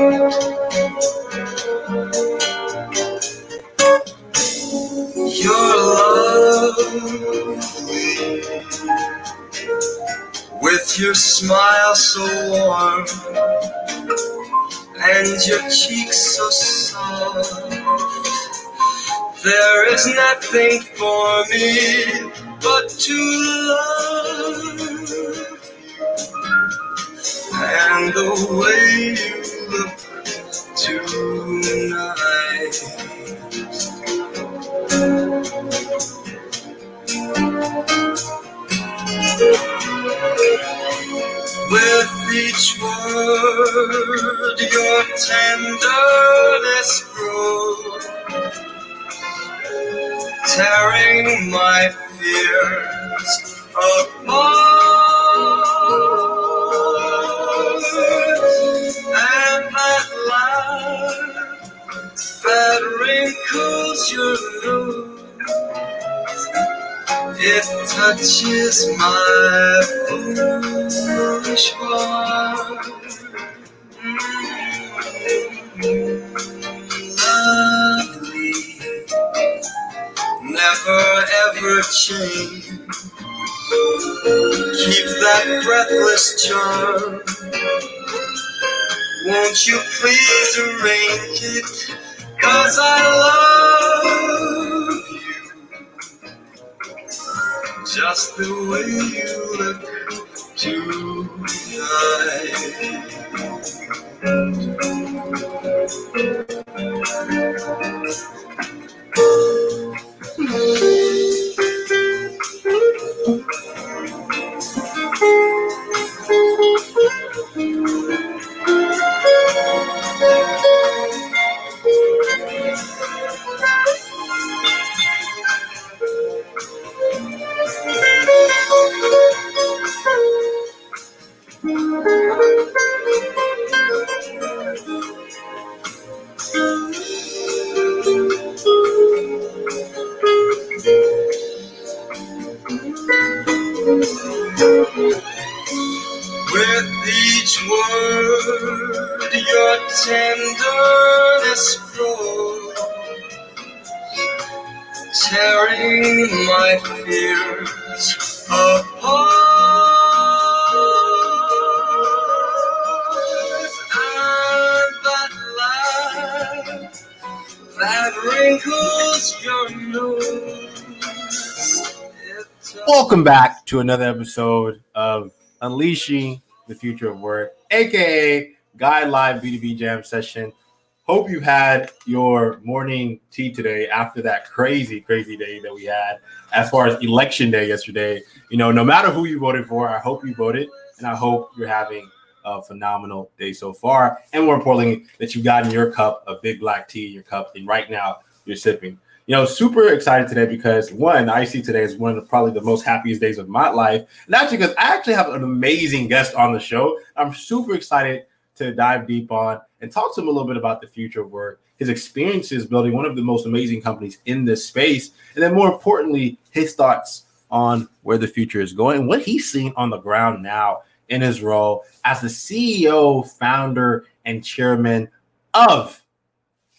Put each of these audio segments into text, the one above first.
You're lovely with your smile so warm and your cheeks so soft. There is nothing for me but to love and the way you With each word, your tenderness grows, tearing my fears apart. And that laugh that wrinkles your nose. It touches my foolish heart. Lovely, never ever change. Keep that breathless charm. Won't you please arrange it? Cause I love just the way you look With tenderness grows, tearing my fears apart. And that laugh that wrinkles your nose. Welcome back to another episode of Unleashing the Future of Work, aka Guide Live B2B Jam session. Hope you had your morning tea today after that crazy, crazy day that we had as far as election day yesterday. You know, no matter who you voted for, I hope you voted and I hope you're having a phenomenal day so far. And more importantly, that you've gotten your cup of big black tea in your cup, and right now you're sipping. You know, super excited today because one, I see today is one of the, probably the most happiest days of my life. That's because I actually have an amazing guest on the show. I'm super excited to dive deep on and talk to him a little bit about the future of work, his experiences building one of the most amazing companies in this space, and then more importantly, his thoughts on where the future is going what he's seeing on the ground now in his role as the CEO, founder, and chairman of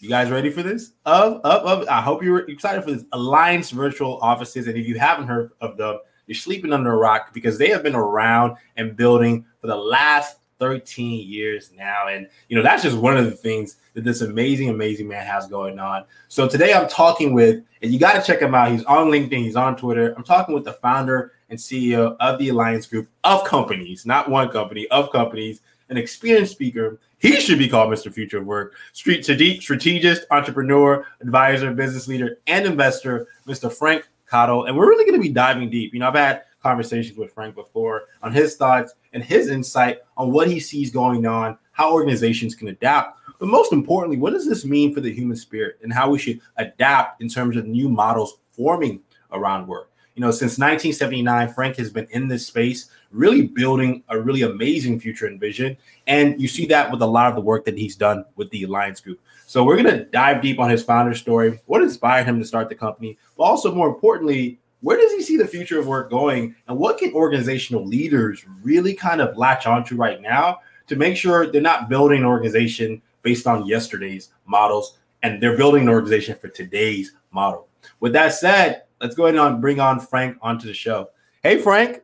you guys ready for this? Of, of, of, I hope you're excited for this Alliance Virtual Offices. And if you haven't heard of them, you're sleeping under a rock because they have been around and building for the last 13 years now. And, you know, that's just one of the things that this amazing, amazing man has going on. So today I'm talking with, and you got to check him out. He's on LinkedIn, he's on Twitter. I'm talking with the founder and CEO of the Alliance Group of companies, not one company, of companies, an experienced speaker. He should be called Mr. Future of Work, street strategist, entrepreneur, advisor, business leader, and investor, Mr. Frank Cottle. And we're really going to be diving deep. You know, I've had conversations with Frank before on his thoughts and his insight on what he sees going on, how organizations can adapt. But most importantly, what does this mean for the human spirit and how we should adapt in terms of new models forming around work? You know, since 1979, Frank has been in this space, really building a really amazing future and vision. And you see that with a lot of the work that he's done with the Alliance Group. So we're going to dive deep on his founder story, what inspired him to start the company, but also more importantly, where does he see the future of work going and what can organizational leaders really kind of latch onto right now to make sure they're not building an organization based on yesterday's models, and they're building an organization for today's model. With that said, let's go ahead and bring on Frank onto the show. Hey, Frank.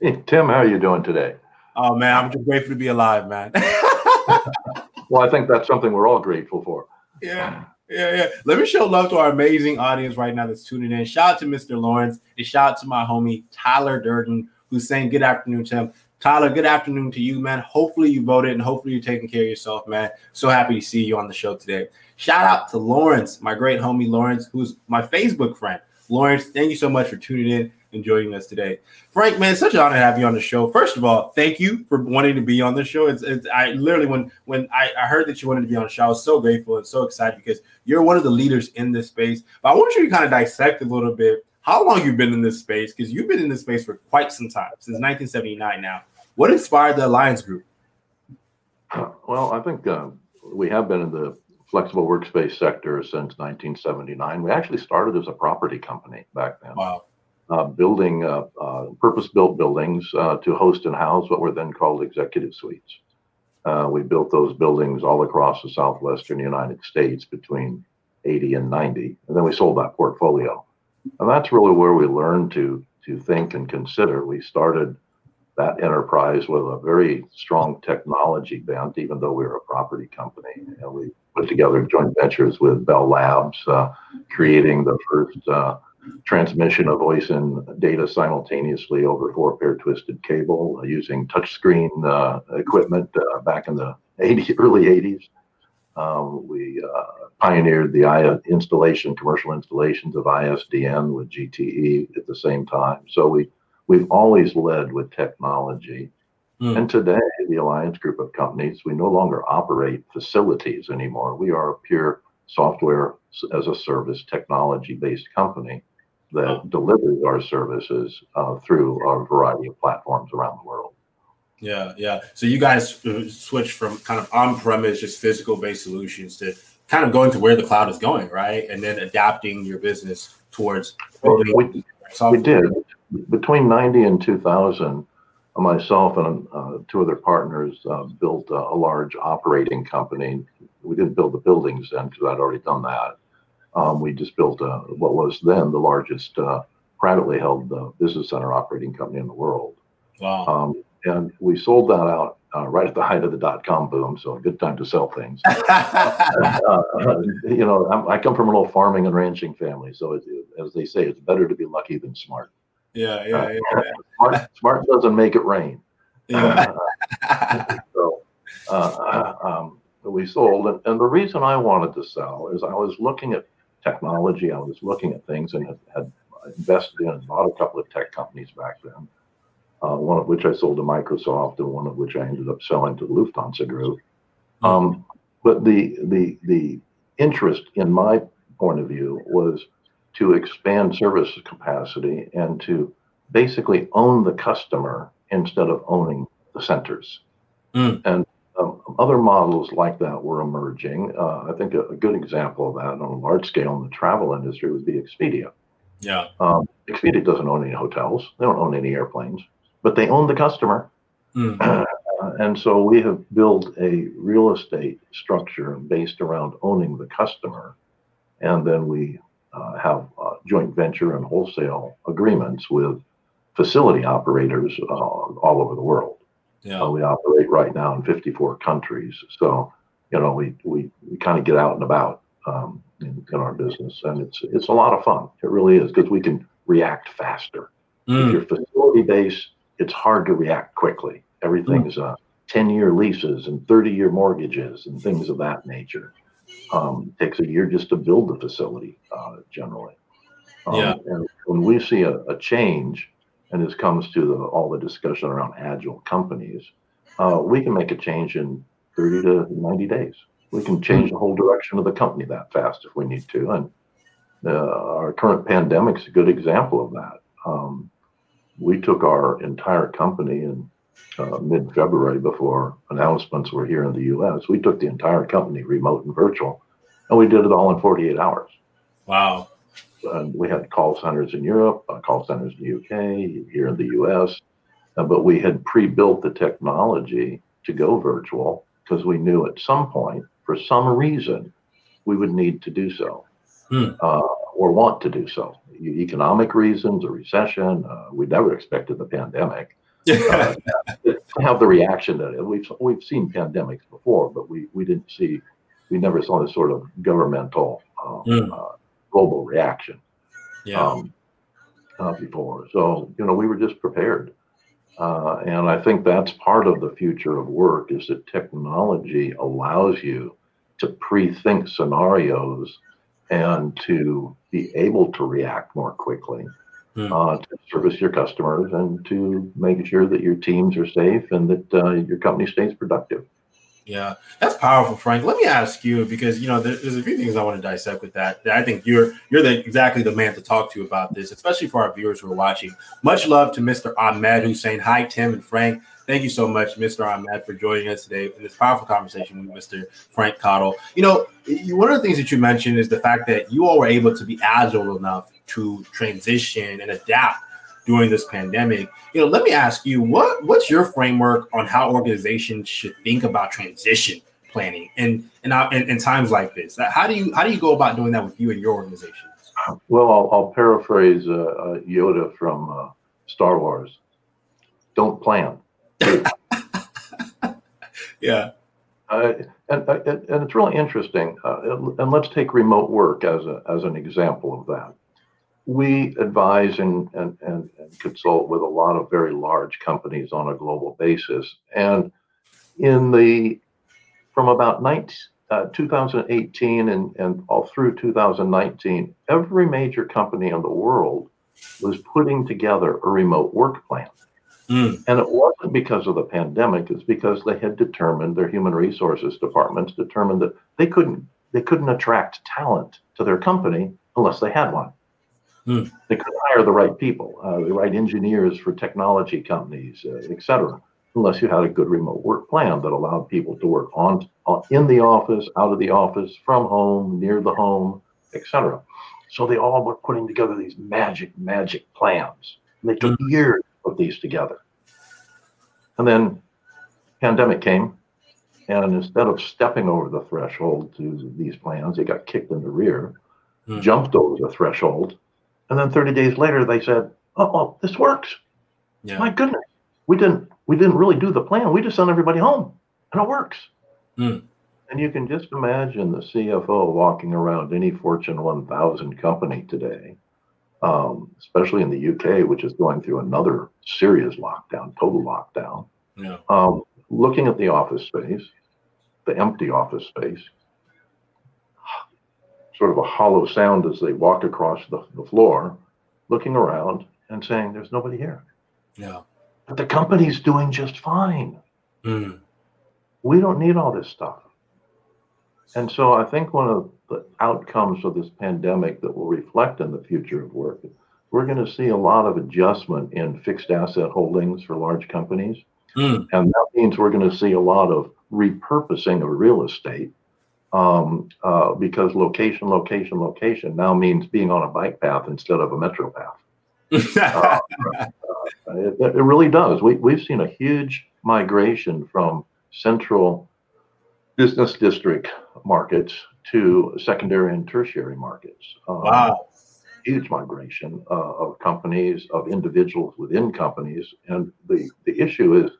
Hey, Tim, how are you doing today? Oh man, I'm just grateful to be alive, man. well, I think that's something we're all grateful for. Yeah. Yeah, yeah. Let me show love to our amazing audience right now that's tuning in. Shout out to Mr. Lawrence and shout out to my homie Tyler Durden, who's saying good afternoon, Tim. Tyler, good afternoon to you, man. Hopefully you voted and hopefully you're taking care of yourself, man. So happy to see you on the show today. Shout out to Lawrence, my great homie Lawrence, who's my Facebook friend. Lawrence, thank you so much for tuning in and joining us today. Frank, man, such an honor to have you on the show. First of all, thank you for wanting to be on the show. It's, it's I literally when when I, I heard that you wanted to be on the show, I was so grateful and so excited because you're one of the leaders in this space. But I want you to kind of dissect a little bit how long you've been in this space because you've been in this space for quite some time since 1979 now. What inspired the Alliance Group? Well, I think uh, we have been in the flexible workspace sector since 1979. We actually started as a property company back then. Wow uh, building uh, uh, purpose-built buildings uh, to host and house what were then called executive suites. Uh, we built those buildings all across the southwestern United States between 80 and 90, and then we sold that portfolio. And that's really where we learned to to think and consider. We started that enterprise with a very strong technology bent, even though we were a property company. And we put together joint ventures with Bell Labs, uh, creating the first transmission of voice and data simultaneously over four pair twisted cable uh, using touchscreen uh, equipment uh, back in the 80, early 80s. Um, we uh, pioneered the I- installation, commercial installations of ISDN with GTE at the same time. So we we've always led with technology. Mm. And today, the Alliance Group of companies, we no longer operate facilities anymore. We are a pure software as a service technology based company that delivers our services uh, through a variety of platforms around the world. Yeah, yeah. So you guys uh, switched from kind of on-premise, just physical-based solutions to kind of going to where the cloud is going, right? And then adapting your business towards. We, we did between ninety and two thousand. Myself and uh, two other partners uh, built a, a large operating company. We didn't build the buildings then because I'd already done that um, we just built a, what was then the largest uh, privately held uh, business center operating company in the world. Wow. Um, and we sold that out uh, right at the height of the dot com boom. So a good time to sell things. Uh, you know, I'm, i come from an old farming and ranching family. So it, as they say, it's better to be lucky than smart. Yeah, yeah, uh, yeah. Smart, smart, doesn't make it rain. Yeah. so um, we sold. And, and the reason I wanted to sell is I was looking at technology. I was looking at things and had, had invested in and bought a couple of tech companies back then. Uh, one of which I sold to Microsoft, and one of which I ended up selling to the Lufthansa Group. Um, but the the the interest in my point of view was to expand service capacity and to basically own the customer instead of owning the centers. Mm. And other models like that were emerging. Uh, I think a, a, good example of that on a large scale in the travel industry would be Expedia. Yeah. Um, Expedia doesn't own any hotels, they don't own any airplanes, but they own the customer. Mm. Uh, and so we have built a real estate structure based around owning the customer. And then we uh, have uh, joint venture and wholesale agreements with facility operators uh, all over the world. Yeah. Uh, we operate right now in 54 countries. So, you know, we, we, we kind of get out and about um, in, in, our business, and it's it's a lot of fun. It really is because we can react faster. Mm. If you're facility based, it's hard to react quickly. Everything's mm. uh, 10 year leases and 30 year mortgages and things of that nature. Um, it takes a year just to build the facility uh, generally. Um, yeah. And when we see a, a change, and this comes to the, all the discussion around agile companies, uh, we can make a change in 30 to 90 days. We can change the whole direction of the company that fast if we need to. And uh, our current pandemic is a good example of that. Um, we took our entire company in uh, mid February before announcements were here in the US. We took the entire company remote and virtual, and we did it all in 48 hours. Wow uh, we had call centers in Europe, uh, call centers in the UK, here in the US, uh, but we had pre-built the technology to go virtual because we knew at some point for some reason, we would need to do so Hmm. uh, or want to do so. E- Economic reasons, a recession. Uh, we never expected the pandemic have the reaction that it- we've we've seen pandemics before, but we we didn't see we never saw this sort of governmental uh, Mm. Global reaction yeah. um, uh, before. So you know we were just prepared, uh, and I think that's part of the future of work is that technology allows you to pre-think scenarios and to be able to react more quickly Hmm. uh, to service your customers and to make sure that your teams are safe and that uh, your company stays productive. Yeah, that's powerful, Frank. Let me ask you because you know there's a few things I want to dissect with that. I think you're you're the exactly the man to talk to about this, especially for our viewers who are watching. Much love to Mr. Ahmed who's saying hi, Tim and Frank. Thank you so much, Mr. Ahmed, for joining us today in this powerful conversation with Mr. Frank Cottle. You know, one of the things that you mentioned is the fact that you all were able to be agile enough to transition and adapt during this pandemic. You know, let me ask you what what's your framework on how organizations should think about transition planning and and in, in times like this? How do you how do you go about doing that with you and your organizations? Well, I'll, I'll paraphrase uh, uh, Yoda from uh, Star Wars. Don't plan. Yeah. Uh, and, and and it's really interesting. Uh, and let's take remote work as a as an example of that. We advise and, and, and, and consult with a lot of very large companies on a global basis. And in the from about 19, uh, 2018 and, and all through 2019, every major company in the world was putting together a remote work plan. Mm. And it wasn't because of the pandemic, it's because they had determined their human resources departments determined that they couldn't they couldn't attract talent to their company unless they had one. Hmm. They couldn't hire the right people, uh, the right engineers for technology companies, uh, et cetera, unless you had a good remote work plan that allowed people to work on, on in the office, out of the office, from home, near the home, et cetera. So they all were putting together these magic, magic plans. And they took years to put these together. And then pandemic came, and instead of stepping over the threshold to these plans, they got kicked in the rear, Hmm. jumped over the threshold, and then 30 days later they said, "Oh, oh this works! Yeah. My goodness, we didn't we didn't really do the plan. We just sent everybody home, and it works." Hmm. And you can just imagine the CFO walking around any Fortune 1000 company today, um, especially in the UK, which is going through another serious lockdown, total lockdown Yeah. um, looking at the office space, the empty office space, sort of a hollow sound as they walk across the, the floor, looking around and saying, There's nobody here. Yeah. But the company's doing just fine. Mm. We don't need all this stuff. And so I think one of the outcomes of this pandemic that will reflect in the future of work, we're going to see a lot of adjustment in fixed asset holdings for large companies. Mm. And that means we're going to see a lot of repurposing of real estate um, uh, because location, location, location now means being on a bike path instead of a metro path. Uh, it, it really does. We, we've seen a huge migration from central business district markets to secondary and tertiary markets. Um, wow. huge migration uh, of companies, of individuals within companies. And the, the issue is,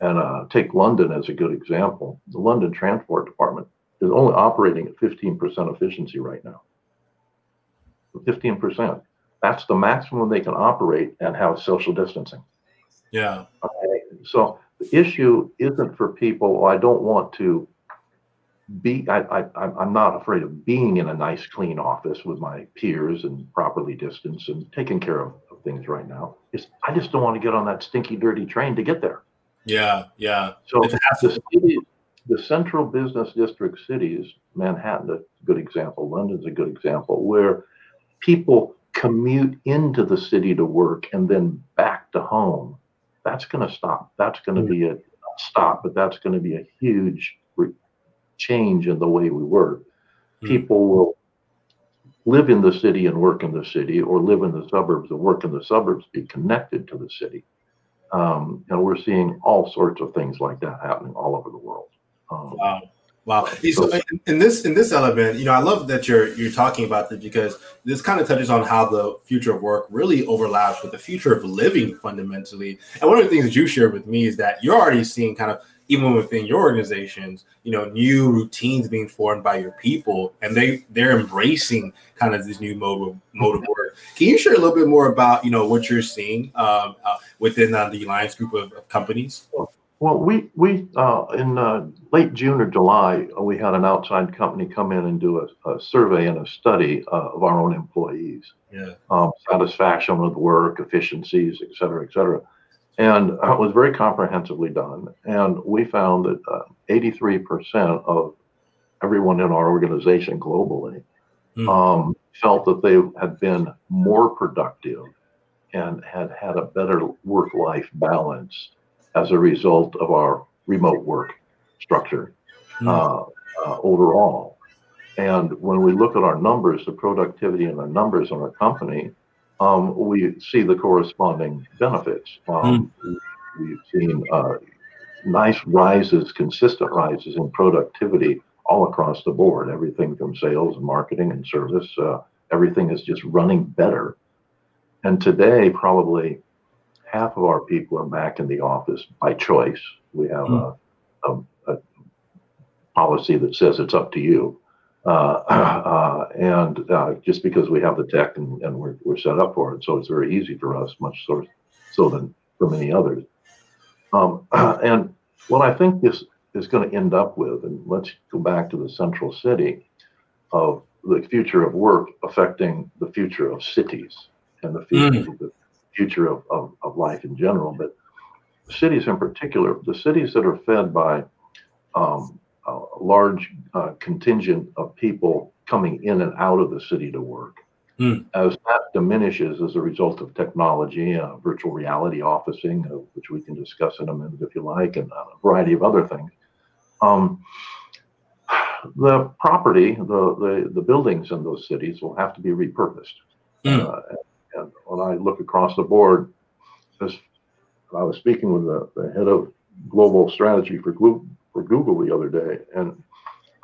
and uh, take London as a good example, the London Transport Department is only operating at 15% efficiency right now. 15%. That's the maximum they can operate and have social distancing. Yeah. Okay. So the issue isn't for people, "Oh, I don't want to be, I, I, I'm not afraid of being in a nice, clean office with my peers and properly distanced and taking care of, of things right now. It's, I just don't want to get on that stinky, dirty train to get there. Yeah. Yeah. So the cities, the central business district cities, Manhattan, a good example, London's a good example, where people commute into the city to work and then back to home. That's going to stop. That's going to be a stop, but that's going to be a huge re- change in the way we work. Hmm. People will live in the city and work in the city, or live in the suburbs and work in the suburbs, be connected to the city. Um, and we're seeing all sorts of things like that happening all over the world. Um, Wow. Wow. So in, in, this in this element, you know, I love that you're you're talking about this because this kind of touches on how the future of work really overlaps with the future of living fundamentally. And one of the things that you shared with me is that you're already seeing kind of even within your organizations, you know, new routines being formed by your people, and they they're embracing kind of this new mode of, mode of work. Can you share a little bit more about you know what you're seeing um, uh, within uh, the Alliance group of, of companies? Well, we we uh, in uh, late June or July, uh, we had an outside company come in and do a, a survey and a study uh, of our own employees. Yeah. Um, satisfaction with work, efficiencies, et cetera, et cetera. And it was very comprehensively done. And we found that uh, 83% of everyone in our organization globally mm. um, felt that they had been more productive and had had a better work life balance as a result of our remote work structure mm. uh, uh, overall. And when we look at our numbers, the productivity and the numbers in our company, um, we see the corresponding benefits. Um, mm. We've seen uh, nice rises, consistent rises in productivity all across the board. Everything from sales and marketing and service, uh, everything is just running better. And today, probably half of our people are back in the office by choice. We have mm. a, a, a policy that says it's up to you. Uh, uh, and uh, just because we have the tech and, and we're, we're set up for it, so it's very easy for us, much so, so than for many others. Um, and what I think this is going to end up with, and let's go back to the central city of the future of work affecting the future of cities and the future, mm. the future of, of, of life in general, but cities in particular, the cities that are fed by um, a large uh, contingent of people coming in and out of the city to work. Mm. As that diminishes as a result of technology, uh, virtual reality officing, uh, which we can discuss in a minute if you like, and a variety of other things, um, the property, the, the, the buildings in those cities will have to be repurposed. Mm. And, when I look across the board, as I was speaking with the, the head of global strategy for for Google the other day, and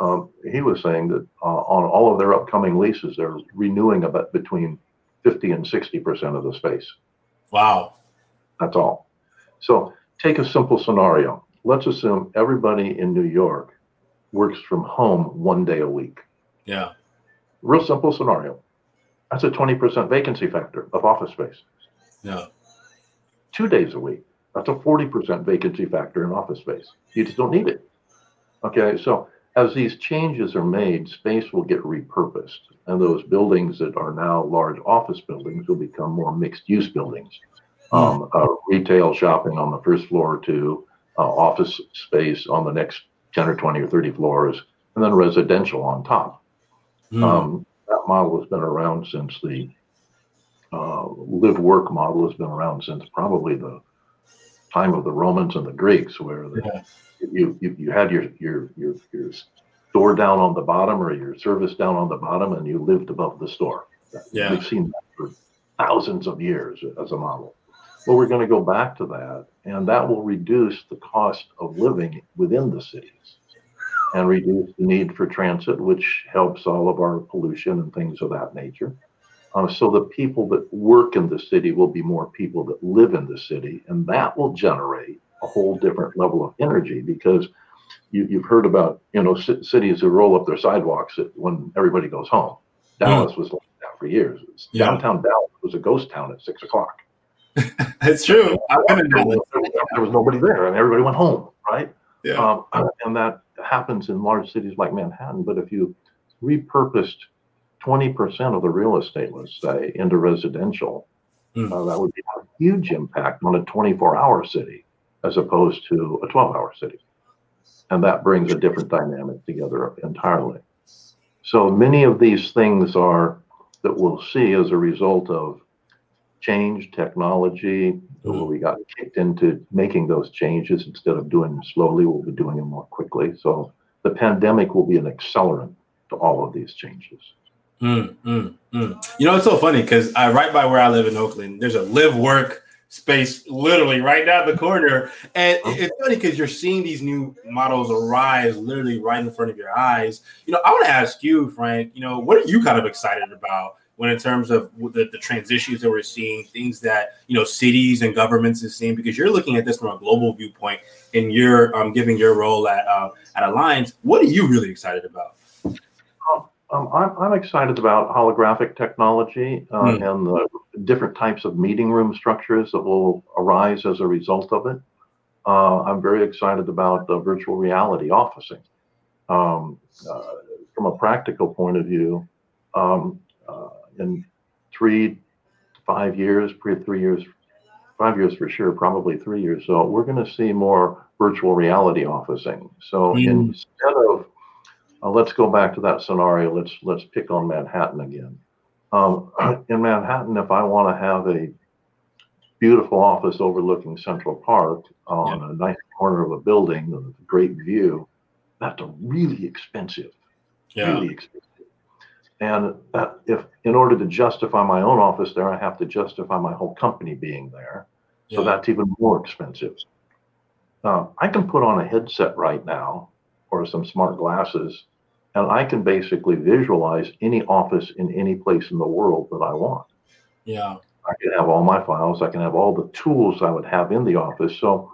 um, he was saying that uh, on all of their upcoming leases, they're renewing about between 50 and 60 percent of the space. Wow, that's all. So take a simple scenario. Let's assume everybody in New York works from home one day a week. Yeah. Real simple scenario. That's a 20% vacancy factor of office space. Yeah. Two days a week. That's a 40% vacancy factor in office space. You just don't need it. Okay, so as these changes are made, space will get repurposed, and those buildings that are now large office buildings will become more mixed use buildings. Um, uh, retail shopping on the first floor to uh, office space on the next 10 or 20 or 30 floors, and then residential on top. Mm. Um, that model has been around since the uh, live work model has been around since probably the time of the Romans and the Greeks, where the, yeah. you, you you had your your your your store down on the bottom or your service down on the bottom, and you lived above the store. Yeah, we've seen that for thousands of years as a model. Well, we're going to go back to that, and that will reduce the cost of living within the cities and reduce the need for transit, which helps all of our pollution and things of that nature. Uh, so the people that work in the city will be more people that live in the city, and that will generate a whole different level of energy because you, have heard about you know c- cities who roll up their sidewalks when everybody goes home. Dallas mm. was like that for years. Yeah. Downtown Dallas was a ghost town at six o'clock. it's true. there was nobody there, and everybody went home. Right. Yeah. Um, and that happens in large cities like Manhattan. But if you repurposed 20% of the real estate, let's say, into residential, mm. uh, that would be a huge impact on a 24 hour city as opposed to a 12 hour city. And that brings a different dynamic together entirely. So many of these things are that we'll see as a result of change, technology. Mm. We got kicked into making those changes instead of doing them slowly, we'll be doing them more quickly. So the pandemic will be an accelerant to all of these changes. Mm, mm, mm. You know, it's so funny because I right by where I live in Oakland, there's a live work space literally right down the corner. And it's funny because you're seeing these new models arise literally right in front of your eyes. You know, I want to ask you, Frank, you know, what are you kind of excited about when in terms of the, the transitions that we're seeing, things that, you know, cities and governments are seeing, because you're looking at this from a global viewpoint and you're um, giving your role at, uh, at Alliance. What are you really excited about? Um, I'm, I'm excited about holographic technology uh, mm. and the different types of meeting room structures that will arise as a result of it. Uh, I'm very excited about the virtual reality officing. Um, uh, from a practical point of view, um, in three, five years, three years, five years for sure, probably three years. So we're going to see more virtual reality officing. So mm. instead of uh, let's go back to that scenario. Let's let's pick on Manhattan again. Um, in Manhattan, if I want to have a beautiful office overlooking Central Park on yeah. a nice corner of a building with a great view, that's really expensive. Yeah. Really expensive. And that if in order to justify my own office there, I have to justify my whole company being there. So that's even more expensive. Uh, I can put on a headset right now or some smart glasses and I can basically visualize any office in any place in the world that I want. Yeah. I can have all my files. I can have all the tools I would have in the office. So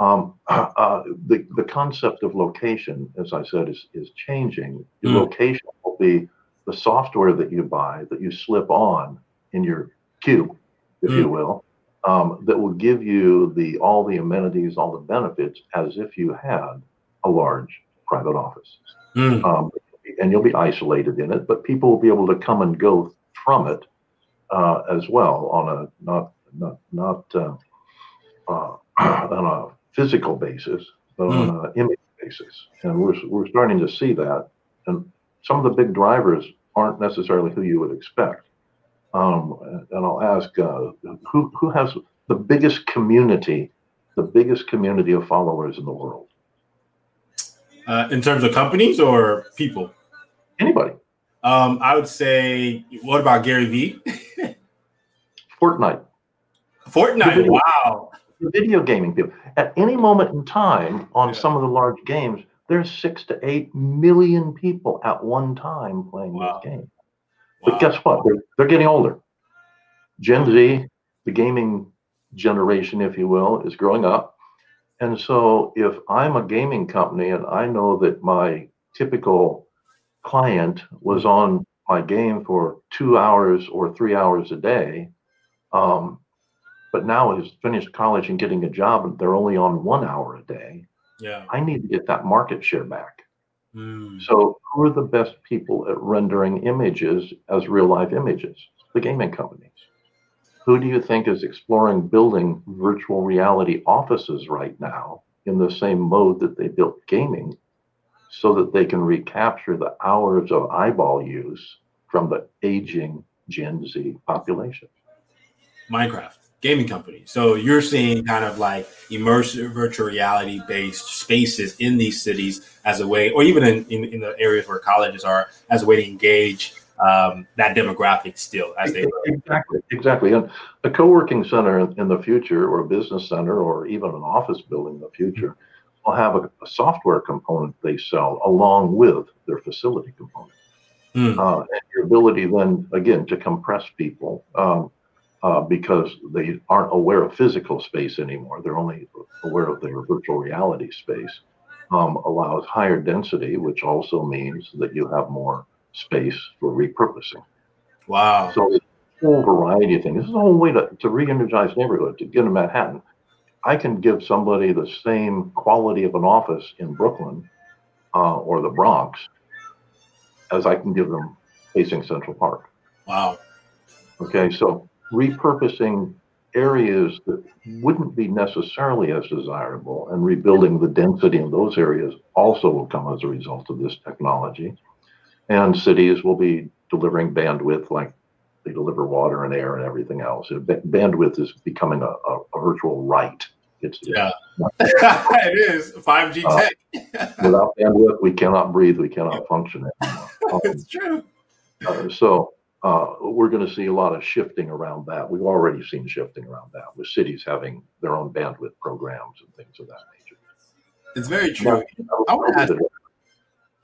um, uh, the, the concept of location, as I said, is, is changing. Mm. location will be the software that you buy that you slip on in your cube, if mm. you will, um, that will give you the all the amenities, all the benefits as if you had a large private office. Mm. Um, and you'll be isolated in it, but people will be able to come and go from it uh, as well on a not not not uh, uh, on a physical basis, but mm. on an image basis. And we're we're starting to see that, and some of the big drivers aren't necessarily who you would expect. Um, and I'll ask uh, who who has the biggest community, the biggest community of followers in the world. Uh, in terms of companies or people? Anybody. Um, I would say, what about Gary Vee? Fortnite. Fortnite. Video, wow. Video gaming people. At any moment in time on yeah. some of the large games, there's six to eight million people at one time playing wow. this game. Wow. But guess what? They're, they're getting older. Gen Z, the gaming generation, if you will, is growing up. And so if I'm a gaming company and I know that my typical client was on my game for two hours or three hours a day, um, but now has finished college and getting a job and they're only on one hour a day. Yeah. I need to get that market share back. Mm. So who are the best people at rendering images as real life images? The gaming companies. Who do you think is exploring building virtual reality offices right now in the same mode that they built gaming so that they can recapture the hours of eyeball use from the aging Gen Z population? Minecraft gaming company. So you're seeing kind of like immersive virtual reality based spaces in these cities as a way, or even in, in, in the areas where colleges are, as a way to engage um, that demographic still as they exactly exactly and a co-working center in the future or a business center or even an office building in the future mm-hmm. will have a, a, software component they sell along with their facility component mm. uh, and your ability then again to compress people um, uh, because they aren't aware of physical space anymore they're only aware of their virtual reality space um, allows higher density which also means that you have more space for repurposing. Wow. So a whole variety of things. This is a whole way to, to re-energize neighborhood, to get in Manhattan. I can give somebody the same quality of an office in Brooklyn uh, or the Bronx as I can give them facing Central Park. Wow. Okay, so repurposing areas that wouldn't be necessarily as desirable and rebuilding the density in those areas also will come as a result of this technology and cities will be delivering bandwidth like they deliver water and air and everything else. Bandwidth is becoming a, a, a virtual right. It's yeah, it is five G uh, tech. without bandwidth, we cannot breathe. We cannot function anymore. Um, it's true. Uh, so uh, we're going to see a lot of shifting around that. We've already seen shifting around that with cities having their own bandwidth programs and things of that nature. It's very true. I want to ask,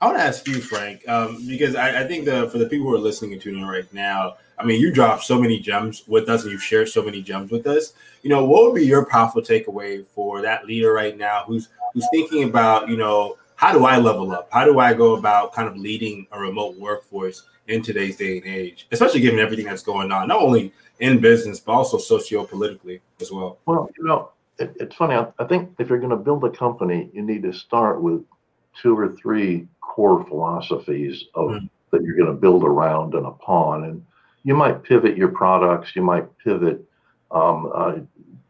I want to ask you, Frank, um, because I, I, think the for the people who are listening and tuning in right now, I mean, you dropped so many gems with us, and you've shared so many gems with us. You know, what would be your powerful takeaway for that leader right now who's who's thinking about, you know, how do I level up? How do I go about kind of leading a remote workforce in today's day and age, especially given everything that's going on, not only in business but also socio-politically as well? Well, you know, it, it's funny. I, I think if you're going to build a company, you need to start with two or three core philosophies of mm. that you're going to build around and upon, and you might pivot your products, you might pivot, um, uh,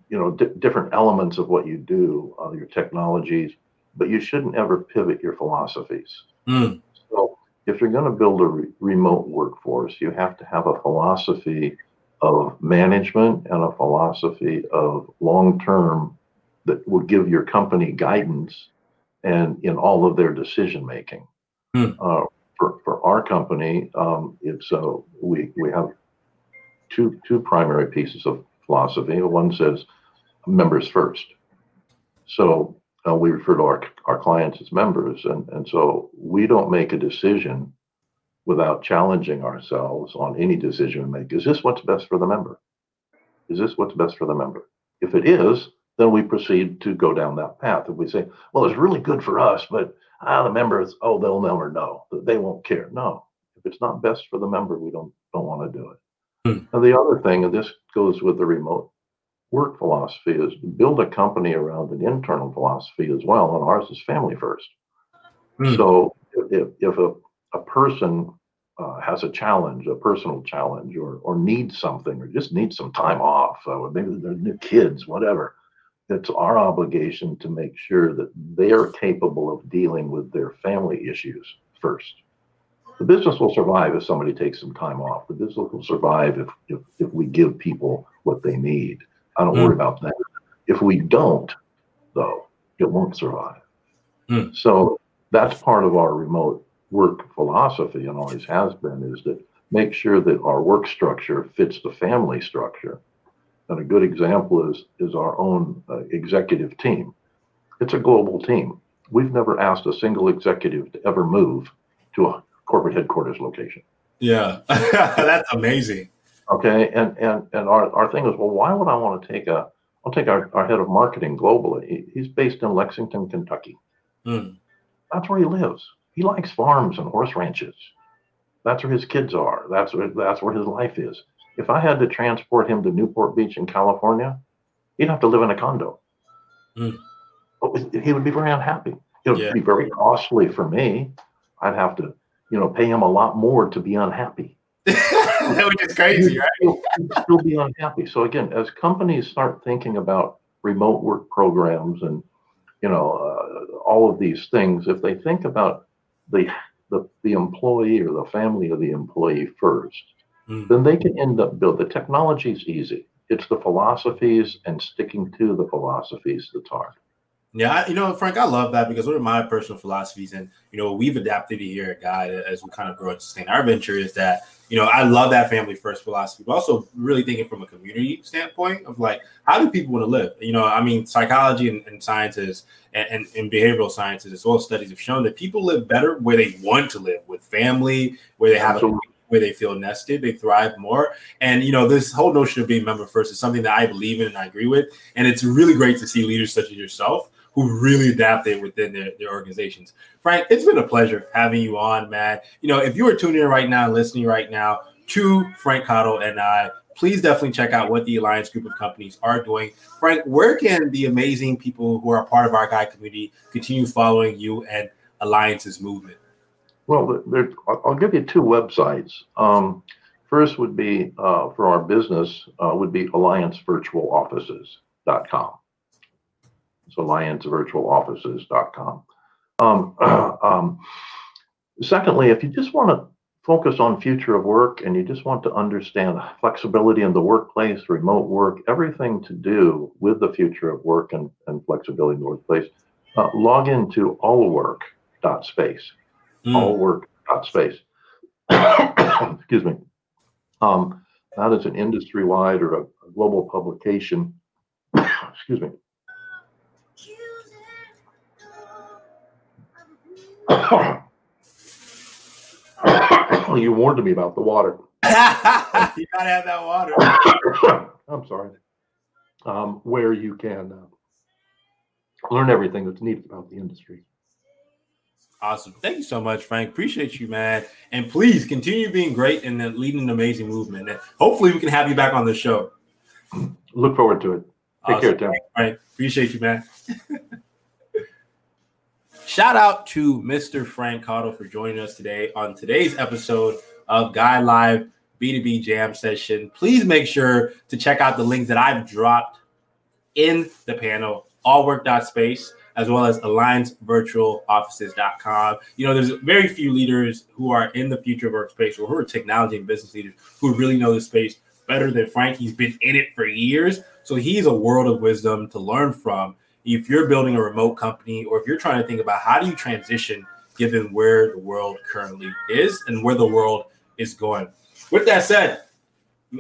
you know, d- different elements of what you do, uh, your technologies, but you shouldn't ever pivot your philosophies. Mm. So, if you're going to build a re- remote workforce, you have to have a philosophy of management and a philosophy of long term that will give your company guidance and in all of their decision making. Hmm. Uh, for, for our company, um, it's uh, we we have two two primary pieces of philosophy. One says members first. So uh, we refer to our our clients as members, and and so we don't make a decision without challenging ourselves on any decision we make. Is this what's best for the member? Is this what's best for the member? If it is, then we proceed to go down that path. If we say, well, it's really good for us, but ah, the members, oh, they'll never know. They won't care. No, if it's not best for the member, we don't don't want to do it. Hmm. And the other thing, and this goes with the remote work philosophy, is build a company around an internal philosophy as well. And ours is family first. Hmm. So if, if a, a person uh, has a challenge, a personal challenge, or or needs something, or just needs some time off, or maybe they're new kids, whatever. It's our obligation to make sure that they are capable of dealing with their family issues first. The business will survive if somebody takes some time off. The business will survive if if, if we give people what they need. I don't mm. worry about that. If we don't, though, it won't survive. Mm. So that's part of our remote work philosophy and always has been is that make sure that our work structure fits the family structure. And a good example is is our own uh, executive team. It's a global team. We've never asked a single executive to ever move to a corporate headquarters location. Yeah, that's amazing. Okay, and and and our, our thing is, well, why would I want to take a I'll take our, our head of marketing globally. He's based in Lexington, Kentucky. Mm. That's where he lives he likes farms and horse ranches. That's where his kids are. That's where that's where his life is. If I had to transport him to Newport Beach in California, he'd have to live in a condo. Mm. He would be very unhappy. It would yeah. be very costly for me. I'd have to, you know, pay him a lot more to be unhappy. that would be crazy, right? He'd still be unhappy. So again, as companies start thinking about remote work programs and you know uh, all of these things, if they think about the the, the employee or the family of the employee first, mm. then they can end up build the technology is easy. It's the philosophies and sticking to the philosophies that's hard. Yeah, you know, Frank, I love that because one of my personal philosophies, and you know, we've adapted it here at Guide as we kind of grow and sustain our venture, is that you know, I love that family first philosophy, but also really thinking from a community standpoint of like, how do people want to live? You know, I mean, psychology and, and sciences and, and, and, behavioral sciences as well as studies have shown that people live better where they want to live with family, where they have a where they feel nested, they thrive more. And you know, this whole notion of being member first is something that I believe in and I agree with. And it's really great to see leaders such as yourself who really adapted within their, their organizations. Frank, it's been a pleasure having you on, man. You know, if you are tuning in right now, listening right now to Frank Cottle and I, please definitely check out what the Alliance group of companies are doing. Frank, where can the amazing people who are part of our guide community continue following you and Alliance's movement? Well, there, I'll give you two websites. Um, first would be uh, for our business uh, would be alliancevirtualoffices.com. Alliancevirtualoffices.com. Um, um, secondly, if you just want to focus on future of work and you just want to understand flexibility in the workplace, remote work, everything to do with the future of work and, and flexibility in the workplace, uh, log into allwork.space. Mm. Allwork.space. Excuse me. Um, not as an industry wide or a, a global publication. Excuse me. You warned me about the water. you gotta have that water. I'm sorry. Um, where you can uh, learn everything that's needed about the industry. Awesome. Thank you so much, Frank. Appreciate you, man. And please continue being great and then leading an amazing movement. And hopefully we can have you back on the show. Look forward to it. Take Awesome. care, Tim. Frank. Appreciate you, man. Shout out to Mr. Frank Cottle for joining us today on today's episode of Guide Live B2B Jam Session. Please make sure to check out the links that I've dropped in the panel, allwork.space, as well as alliancevirtualoffices.com. You know, there's very few leaders who are in the future of workspace or who are technology and business leaders who really know the space better than Frank. He's been in it for years. So he's a world of wisdom to learn from if you're building a remote company or if you're trying to think about how do you transition given where the world currently is and where the world is going. With that said,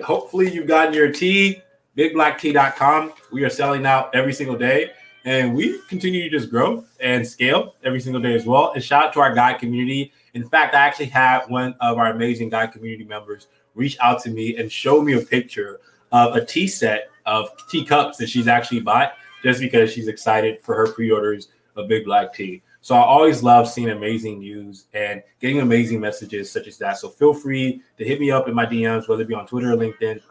hopefully you've gotten your tea, bigblacktea.com. We are selling out every single day and we continue to just grow and scale every single day as well. And shout out to our guide community. In fact, I actually had one of our amazing guide community members reach out to me and show me a picture of a tea set of teacups that she's actually bought just because she's excited for her pre-orders of Big Black Tea. So I always love seeing amazing news and getting amazing messages such as that. So feel free to hit me up in my DMs, whether it be on Twitter or LinkedIn,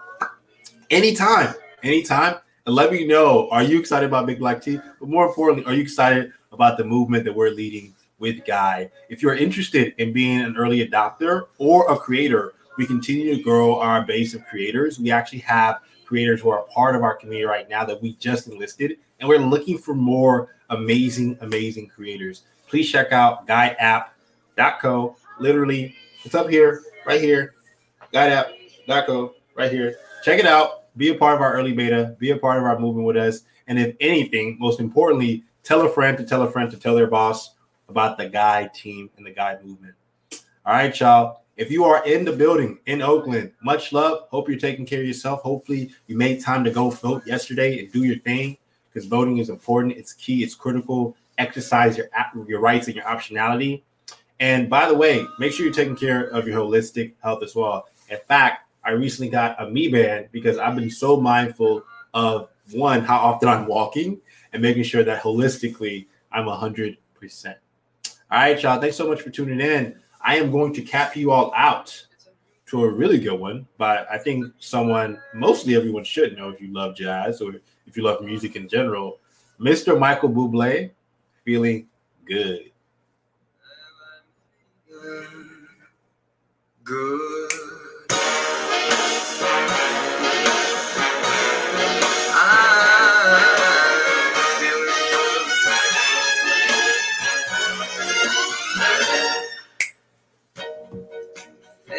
anytime, anytime, and let me know. Are you excited about Big Black Tea? But more importantly, are you excited about the movement that we're leading with Guide? If you're interested in being an early adopter or a creator, we continue to grow our base of creators. We actually have creators who are part of our community right now that we just enlisted, and we're looking for more amazing, amazing creators. Please check out guideapp.co. Literally, it's up here, right here. Guideapp.co, right here. Check it out. Be a part of our early beta. Be a part of our movement with us. And if anything, most importantly, tell a friend to tell a friend to tell their boss about the guide team and the guide movement. All right, y'all. If you are in the building in Oakland, much love. Hope you're taking care of yourself. Hopefully, you made time to go vote yesterday and do your thing because voting is important. It's key. It's critical. Exercise your your rights and your optionality. And by the way, make sure you're taking care of your holistic health as well. In fact, I recently got a Mi Band because I've been so mindful of one how often I'm walking and making sure that holistically I'm hundred percent. All right, y'all. Thanks so much for tuning in. I am going to cap you all out to a really good one, but I think someone, mostly everyone should know if you love jazz or if you love music in general. Mr. Michael Bublé, feeling good. Good.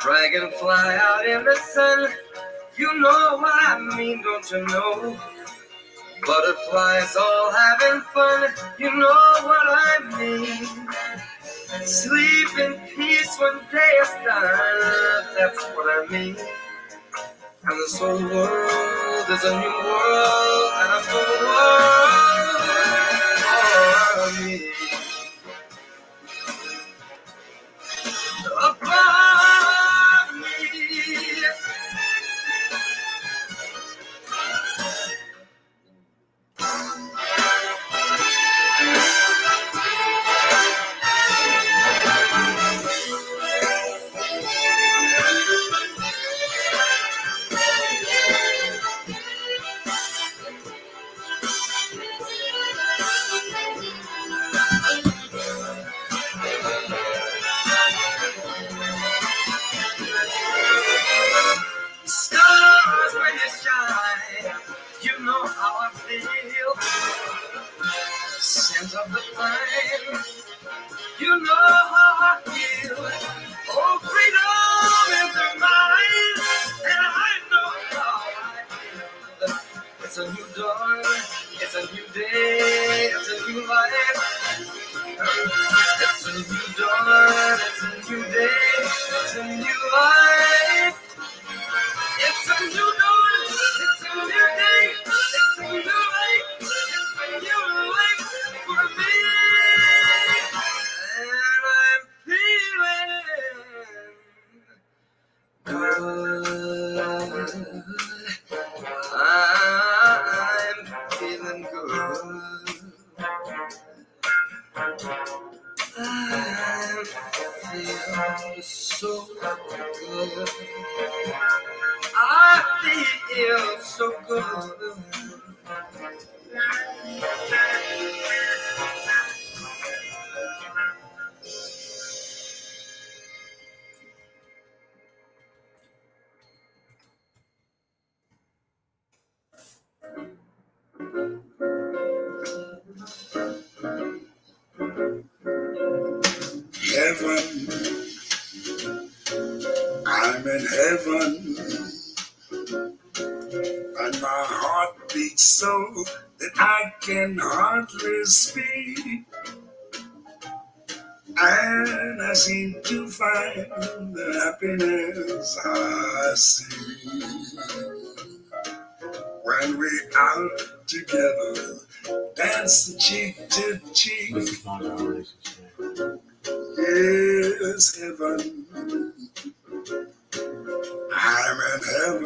Dragonfly out in the sun, you know what I mean, don't you know? Butterflies all having fun, you know what I mean. Sleep in peace when day is done, that's what I mean. And this whole world is a new world, and a full world for me. sou até eu. Até eu sou como. we out together, dance cheek to cheek. Yes, heaven. I'm in heaven.